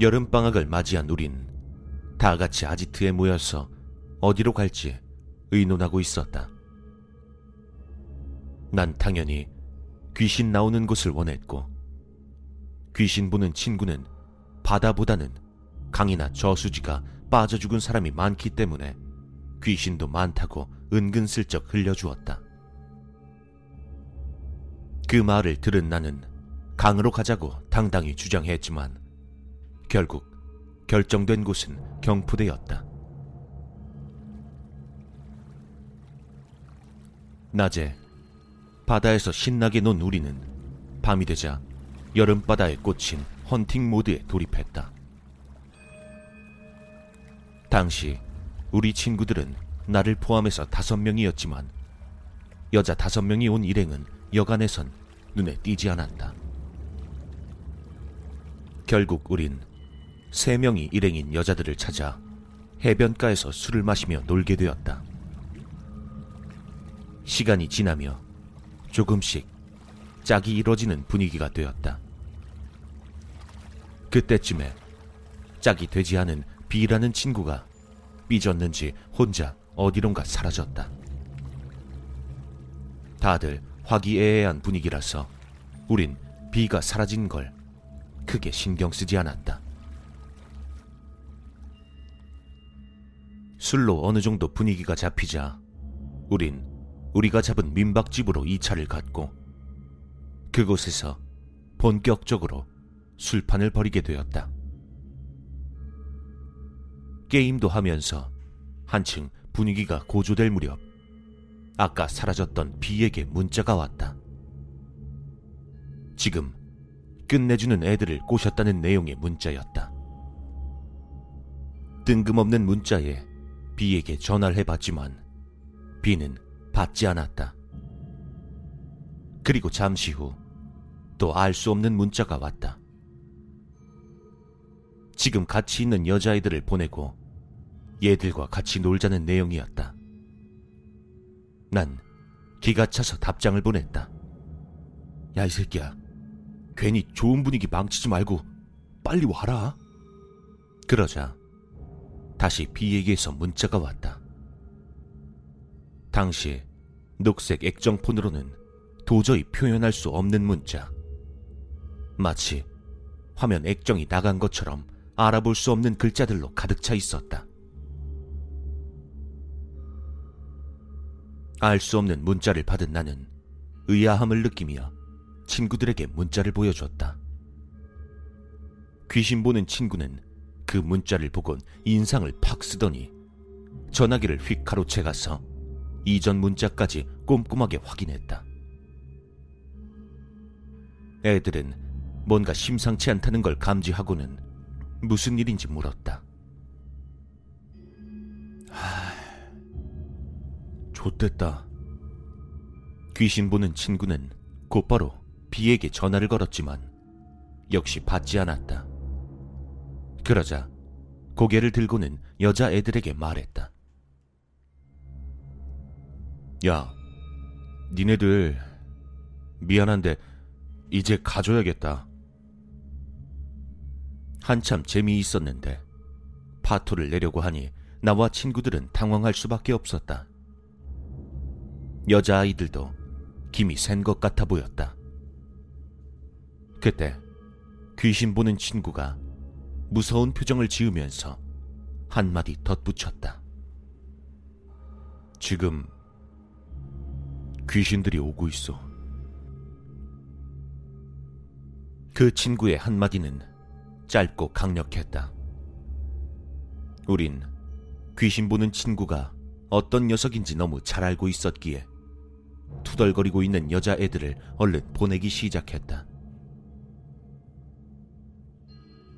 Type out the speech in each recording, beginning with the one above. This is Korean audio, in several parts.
여름방학을 맞이한 우린 다 같이 아지트에 모여서 어디로 갈지 의논하고 있었다. 난 당연히 귀신 나오는 곳을 원했고, 귀신 보는 친구는 바다보다는 강이나 저수지가 빠져 죽은 사람이 많기 때문에 귀신도 많다고 은근슬쩍 흘려주었다. 그 말을 들은 나는 강으로 가자고 당당히 주장했지만 결국 결정된 곳은 경포대였다. 낮에 바다에서 신나게 논 우리는 밤이 되자 여름바다에 꽂힌 헌팅 모드에 돌입했다. 당시 우리 친구들은 나를 포함해서 다섯 명이었지만 여자 다섯 명이 온 일행은 여간에선 눈에 띄지 않았다. 결국 우린 세 명이 일행인 여자들을 찾아 해변가에서 술을 마시며 놀게 되었다. 시간이 지나며 조금씩 짝이 이뤄지는 분위기가 되었다. 그때쯤에 짝이 되지 않은 B라는 친구가 삐졌는지 혼자 어디론가 사라졌다. 다들 화기애애한 분위기라서 우린 B가 사라진 걸 크게 신경 쓰지 않았다. 술로 어느 정도 분위기가 잡히자 우린 우리가 잡은 민박집으로 이 차를 갔고 그곳에서 본격적으로 술판을 벌이게 되었다. 게임도 하면서 한층 분위기가 고조될 무렵 아까 사라졌던 비에게 문자가 왔다. 지금 끝내주는 애들을 꼬셨다는 내용의 문자였다. 뜬금없는 문자에 비에게 전화를 해봤지만 비는 받지 않았다. 그리고 잠시 후 또 알 수 없는 문자가 왔다. 지금 같이 있는 여자애들을 보내고 얘들과 같이 놀자는 내용이었다. 난 기가 차서 답장을 보냈다. 야, 이 새끼야. 괜히 좋은 분위기 망치지 말고 빨리 와라. 그러자 다시 비에게서 문자가 왔다. 당시 녹색 액정폰으로는 도저히 표현할 수 없는 문자. 마치 화면 액정이 나간 것처럼 알아볼 수 없는 글자들로 가득 차 있었다. 알 수 없는 문자를 받은 나는 의아함을 느끼며 친구들에게 문자를 보여줬다. 귀신 보는 친구는 그 문자를 보곤 인상을 팍 쓰더니 전화기를 휙 가로채 가서 이전 문자까지 꼼꼼하게 확인했다. 애들은 뭔가 심상치 않다는 걸 감지하고는 무슨 일인지 물었다. 하... 좋됐다. 귀신 보는 친구는 곧바로 비에게 전화를 걸었지만 역시 받지 않았다. 그러자 고개를 들고는 여자 애들에게 말했다. 야, 니네들 미안한데 이제 가줘야겠다. 한참 재미있었는데 파토를 내려고 하니 나와 친구들은 당황할 수밖에 없었다. 여자아이들도 김이 센 것 같아 보였다. 그때 귀신 보는 친구가 무서운 표정을 지으면서 한마디 덧붙였다. 지금 귀신들이 오고 있어. 그 친구의 한마디는 짧고 강력했다. 우린 귀신 보는 친구가 어떤 녀석인지 너무 잘 알고 있었기에 투덜거리고 있는 여자애들을 얼른 보내기 시작했다.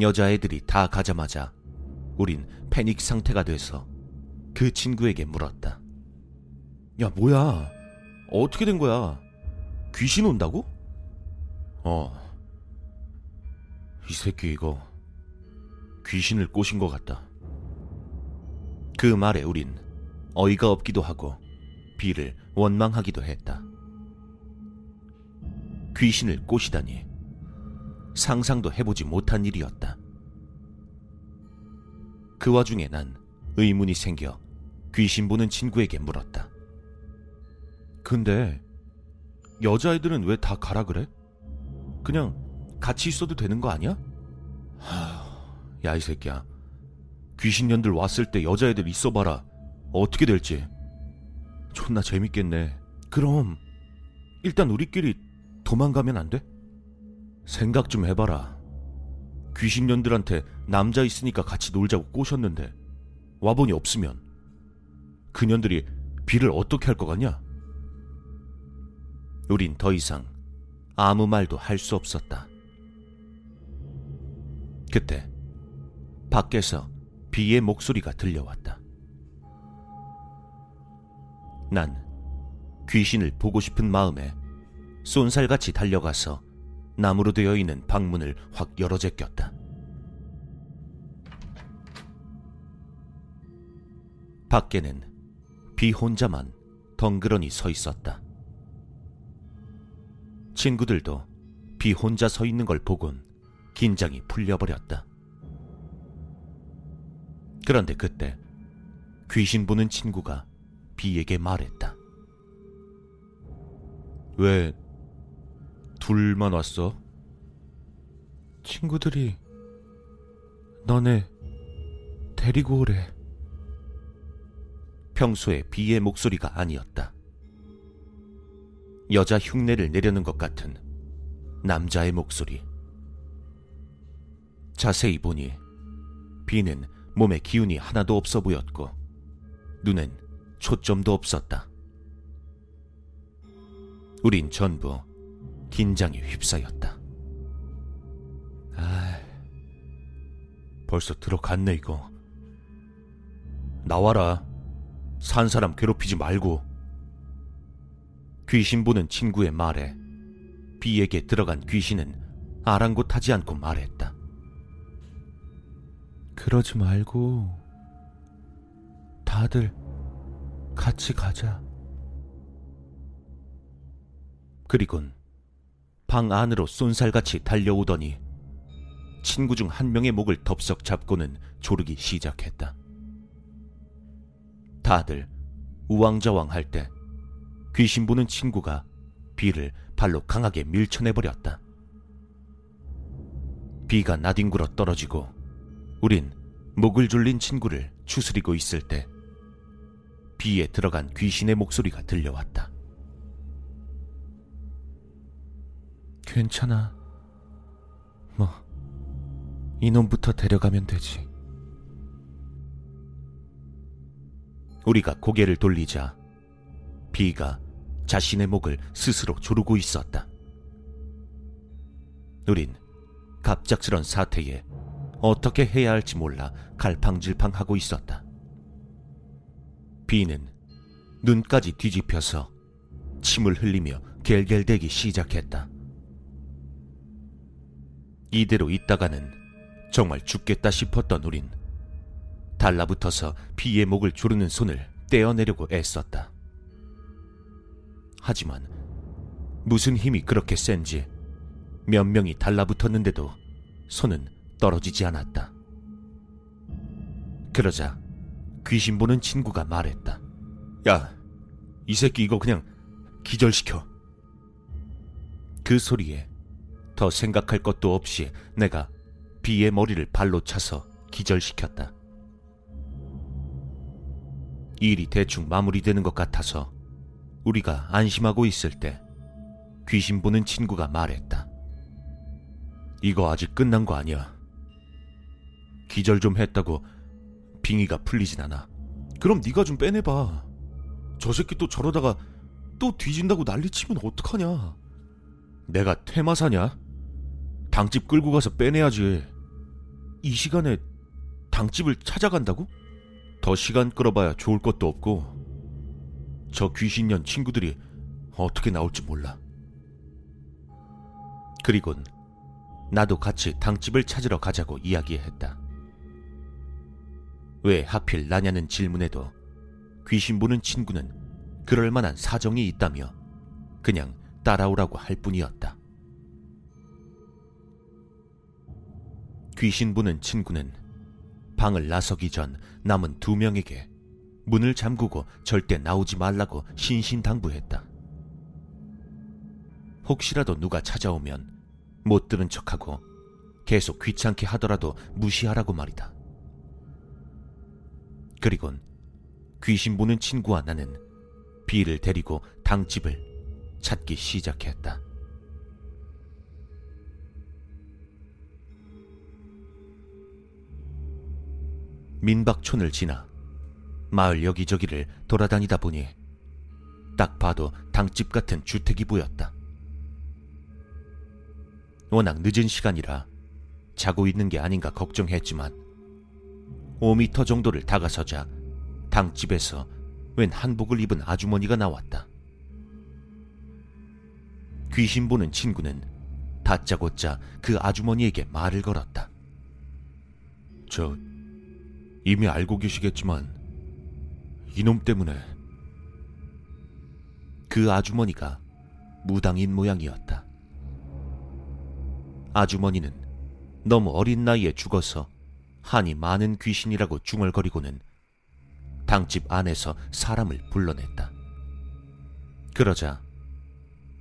여자애들이 다 가자마자 우린 패닉 상태가 돼서 그 친구에게 물었다. 야, 뭐야? 어떻게 된 거야? 귀신 온다고? 어. 이 새끼 이거 귀신을 꼬신 것 같다. 그 말에 우린 어이가 없기도 하고 비를 원망하기도 했다. 귀신을 꼬시다니 상상도 해보지 못한 일이었다. 그 와중에 난 의문이 생겨 귀신 보는 친구에게 물었다. 근데 여자애들은 왜 다 가라 그래? 그냥 같이 있어도 되는 거 아니야? 야, 이 새끼야. 귀신년들 왔을 때 여자애들 있어봐라. 어떻게 될지. 존나 재밌겠네. 그럼, 일단 우리끼리 도망가면 안 돼? 생각 좀 해봐라. 귀신년들한테 남자 있으니까 같이 놀자고 꼬셨는데, 와보니 없으면, 그년들이 비를 어떻게 할 것 같냐? 우린 더 이상 아무 말도 할 수 없었다. 그때 밖에서 비의 목소리가 들려왔다. 난 귀신을 보고 싶은 마음에 쏜살같이 달려가서 나무로 되어 있는 방문을 확 열어 제꼈다. 밖에는 비 혼자만 덩그러니 서 있었다. 친구들도 비 혼자 서 있는 걸 보곤 긴장이 풀려버렸다. 그런데 그때 귀신 보는 친구가 비에게 말했다. 왜 둘만 왔어? 친구들이 너네 데리고 오래. 평소에 비의 목소리가 아니었다. 여자 흉내를 내려는 것 같은 남자의 목소리. 자세히 보니 비는 몸에 기운이 하나도 없어 보였고 눈엔 초점도 없었다. 우린 전부 긴장에 휩싸였다. 아, 벌써 들어갔네 이거. 나와라. 산 사람 괴롭히지 말고. 귀신 보는 친구의 말에 비에게 들어간 귀신은 아랑곳하지 않고 말했다. 그러지 말고 다들 같이 가자. 그리곤 방 안으로 쏜살같이 달려오더니 친구 중 한 명의 목을 덥석 잡고는 조르기 시작했다. 다들 우왕좌왕 할때 귀신 보는 친구가 비를 발로 강하게 밀쳐내버렸다. 비가 나뒹굴어 떨어지고 우린 목을 졸린 친구를 추스리고 있을 때 비에 들어간 귀신의 목소리가 들려왔다. 괜찮아. 뭐, 이놈부터 데려가면 되지. 우리가 고개를 돌리자 비가 자신의 목을 스스로 조르고 있었다. 우린 갑작스런 사태에 어떻게 해야 할지 몰라 갈팡질팡하고 있었다. 비는 눈까지 뒤집혀서 침을 흘리며 겔겔대기 시작했다. 이대로 있다가는 정말 죽겠다 싶었던 우린 달라붙어서 비의 목을 조르는 손을 떼어내려고 애썼다. 하지만 무슨 힘이 그렇게 센지 몇 명이 달라붙었는데도 손은 떨어지지 않았다. 그러자 귀신 보는 친구가 말했다. 야, 이 새끼 이거 그냥 기절시켜. 그 소리에 더 생각할 것도 없이 내가 비의 머리를 발로 차서 기절시켰다. 일이 대충 마무리되는 것 같아서 우리가 안심하고 있을 때 귀신 보는 친구가 말했다. 이거 아직 끝난 거 아니야. 기절 좀 했다고 빙의가 풀리진 않아. 그럼 네가 좀 빼내봐. 저 새끼 또 저러다가 또 뒤진다고 난리치면 어떡하냐. 내가 퇴마사냐? 당집 끌고 가서 빼내야지. 이 시간에 당집을 찾아간다고? 더 시간 끌어봐야 좋을 것도 없고 저 귀신년 친구들이 어떻게 나올지 몰라. 그리곤 나도 같이 당집을 찾으러 가자고 이야기했다. 왜 하필 나냐는 질문에도 귀신 보는 친구는 그럴 만한 사정이 있다며 그냥 따라오라고 할 뿐이었다. 귀신 보는 친구는 방을 나서기 전 남은 두 명에게 문을 잠그고 절대 나오지 말라고 신신당부했다. 혹시라도 누가 찾아오면 못 들은 척하고 계속 귀찮게 하더라도 무시하라고 말이다. 그리곤 귀신 보는 친구와 나는 비를 데리고 당집을 찾기 시작했다. 민박촌을 지나 마을 여기저기를 돌아다니다 보니 딱 봐도 당집 같은 주택이 보였다. 워낙 늦은 시간이라 자고 있는 게 아닌가 걱정했지만 5미터 정도를 다가서자 당집에서 웬 한복을 입은 아주머니가 나왔다. 귀신 보는 친구는 다짜고짜 그 아주머니에게 말을 걸었다. 저 이미 알고 계시겠지만 이놈 때문에 그 아주머니가 무당인 모양이었다. 아주머니는 너무 어린 나이에 죽어서 한이 많은 귀신이라고 중얼거리고는 당집 안에서 사람을 불러냈다. 그러자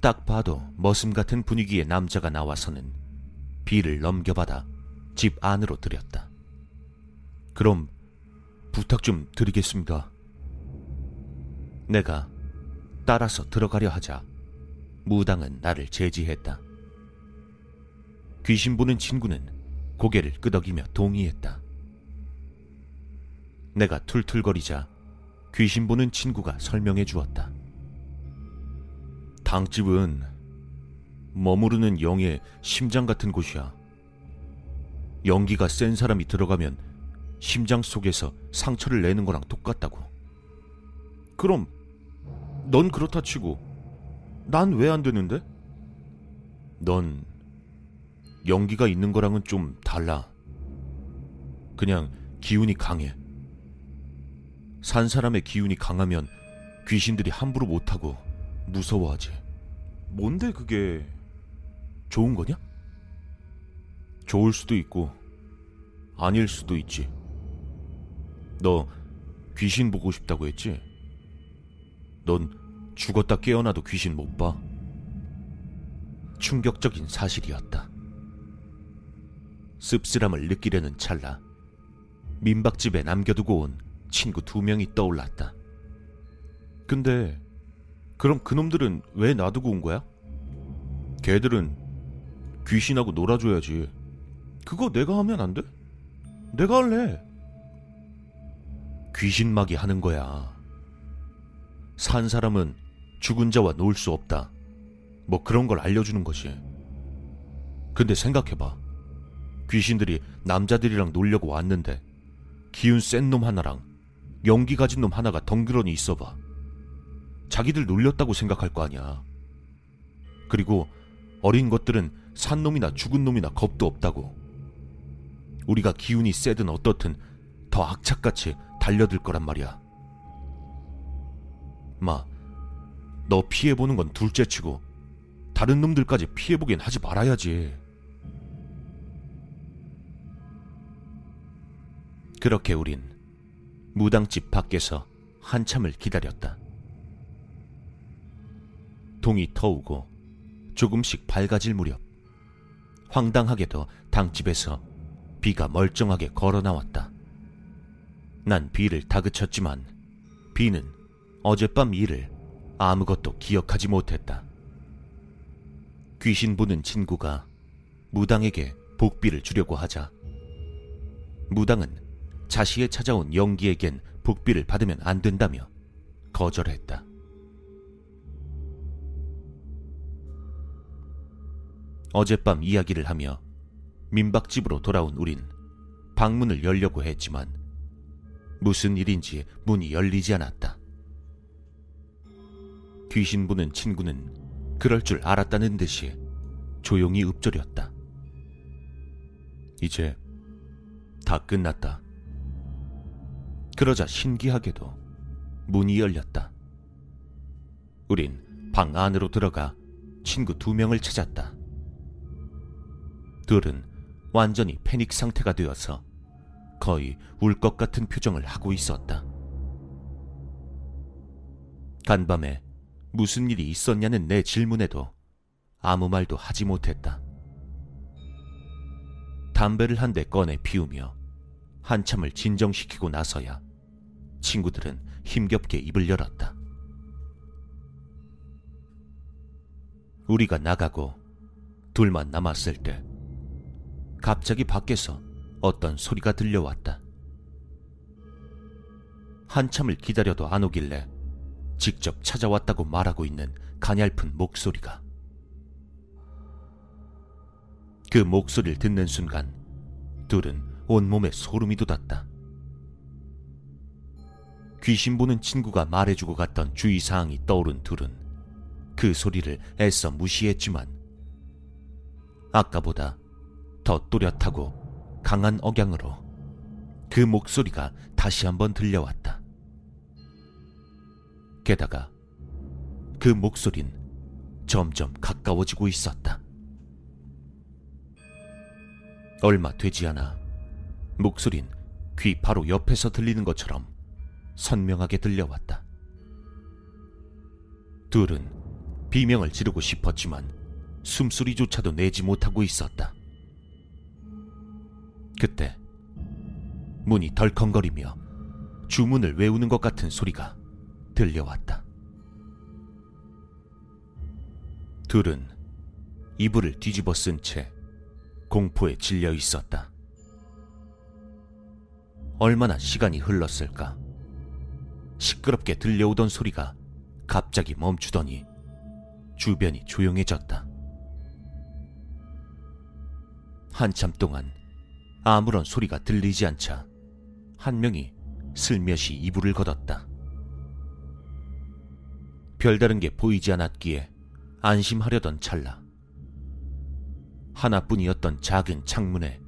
딱 봐도 머슴 같은 분위기의 남자가 나와서는 비를 넘겨받아 집 안으로 들였다. 그럼 부탁 좀 드리겠습니다. 내가 따라서 들어가려 하자 무당은 나를 제지했다. 귀신 보는 친구는 고개를 끄덕이며 동의했다. 내가 툴툴거리자 귀신 보는 친구가 설명해 주었다. 당집은 머무르는 영의 심장 같은 곳이야. 연기가 센 사람이 들어가면 심장 속에서 상처를 내는 거랑 똑같다고. 그럼 넌 그렇다 치고 난 왜 안 되는데? 넌 연기가 있는 거랑은 좀 달라. 그냥 기운이 강해. 산 사람의 기운이 강하면 귀신들이 함부로 못하고 무서워하지. 뭔데 그게 좋은 거냐? 좋을 수도 있고 아닐 수도 있지. 너 귀신 보고 싶다고 했지? 넌 죽었다 깨어나도 귀신 못 봐. 충격적인 사실이었다. 씁쓸함을 느끼려는 찰나 민박집에 남겨두고 온 친구 두 명이 떠올랐다. 근데 그럼 그놈들은 왜 놔두고 온 거야? 걔들은 귀신하고 놀아줘야지. 그거 내가 하면 안 돼? 내가 할래. 귀신막이 하는 거야. 산 사람은 죽은 자와 놀수 없다. 뭐 그런 걸 알려주는 것이. 근데 생각해봐. 귀신들이 남자들이랑 놀려고 왔는데 기운 센 놈 하나랑 연기 가진 놈 하나가 덩그러니 있어봐. 자기들 놀렸다고 생각할 거 아니야. 그리고 어린 것들은 산 놈이나 죽은 놈이나 겁도 없다고. 우리가 기운이 세든 어떻든 더 악착같이 달려들 거란 말이야. 마, 너 피해보는 건 둘째 치고 다른 놈들까지 피해보긴 하지 말아야지. 그렇게 우린 무당집 밖에서 한참을 기다렸다. 동이 터우고 조금씩 밝아질 무렵 황당하게도 당집에서 비가 멀쩡하게 걸어 나왔다. 난 비를 다그쳤지만 비는 어젯밤 일을 아무것도 기억하지 못했다. 귀신 보는 친구가 무당에게 복비를 주려고 하자 무당은 자시에 찾아온 영기에겐 복비를 받으면 안 된다며 거절했다. 어젯밤 이야기를 하며 민박집으로 돌아온 우린 방문을 열려고 했지만 무슨 일인지 문이 열리지 않았다. 귀신 보는 친구는 그럴 줄 알았다는 듯이 조용히 읊조렸다. 이제 다 끝났다. 그러자 신기하게도 문이 열렸다. 우린 방 안으로 들어가 친구 두 명을 찾았다. 둘은 완전히 패닉 상태가 되어서 거의 울 것 같은 표정을 하고 있었다. 간밤에 무슨 일이 있었냐는 내 질문에도 아무 말도 하지 못했다. 담배를 한 대 꺼내 피우며 한참을 진정시키고 나서야 친구들은 힘겹게 입을 열었다. 우리가 나가고 둘만 남았을 때 갑자기 밖에서 어떤 소리가 들려왔다. 한참을 기다려도 안 오길래 직접 찾아왔다고 말하고 있는 가냘픈 목소리가. 그 목소리를 듣는 순간 둘은 온몸에 소름이 돋았다. 귀신 보는 친구가 말해주고 갔던 주의사항이 떠오른 둘은 그 소리를 애써 무시했지만 아까보다 더 또렷하고 강한 억양으로 그 목소리가 다시 한번 들려왔다. 게다가 그 목소린 점점 가까워지고 있었다. 얼마 되지 않아 목소린 귀 바로 옆에서 들리는 것처럼 선명하게 들려왔다. 둘은 비명을 지르고 싶었지만 숨소리조차도 내지 못하고 있었다. 그때 문이 덜컹거리며 주문을 외우는 것 같은 소리가 들려왔다. 둘은 이불을 뒤집어 쓴 채 공포에 질려 있었다. 얼마나 시간이 흘렀을까? 시끄럽게 들려오던 소리가 갑자기 멈추더니 주변이 조용해졌다. 한참 동안 아무런 소리가 들리지 않자 한 명이 슬며시 이불을 걷었다. 별다른 게 보이지 않았기에 안심하려던 찰나 하나뿐이었던 작은 창문에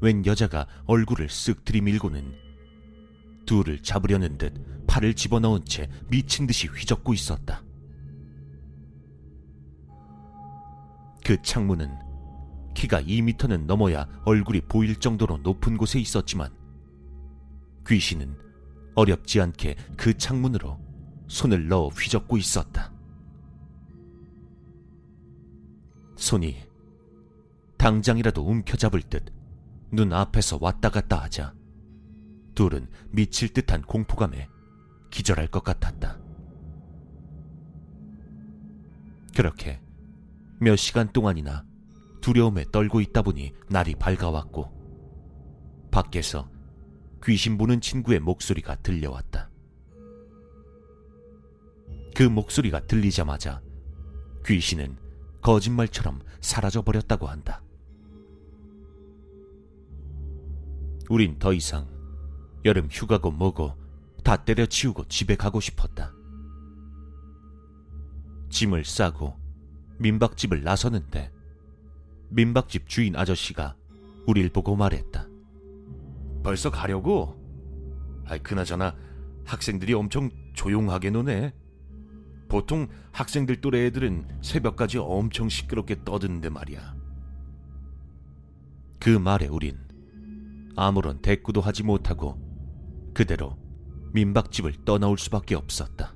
웬 여자가 얼굴을 쓱 들이밀고는 둘을 잡으려는 듯 팔을 집어넣은 채 미친 듯이 휘젓고 있었다. 그 창문은 키가 2미터는 넘어야 얼굴이 보일 정도로 높은 곳에 있었지만 귀신은 어렵지 않게 그 창문으로 손을 넣어 휘젓고 있었다. 손이 당장이라도 움켜잡을 듯 눈앞에서 왔다 갔다 하자 둘은 미칠 듯한 공포감에 기절할 것 같았다. 그렇게 몇 시간 동안이나 두려움에 떨고 있다 보니 날이 밝아왔고 밖에서 귀신 보는 친구의 목소리가 들려왔다. 그 목소리가 들리자마자 귀신은 거짓말처럼 사라져버렸다고 한다. 우린 더 이상 여름 휴가고 뭐고 다 때려치우고 집에 가고 싶었다. 짐을 싸고 민박집을 나서는데 민박집 주인 아저씨가 우릴 보고 말했다. 벌써 가려고? 아이, 그나저나 학생들이 엄청 조용하게 노네. 보통 학생들 또래 애들은 새벽까지 엄청 시끄럽게 떠드는데 말이야. 그 말에 우린 아무런 대꾸도 하지 못하고 그대로 민박집을 떠나올 수밖에 없었다.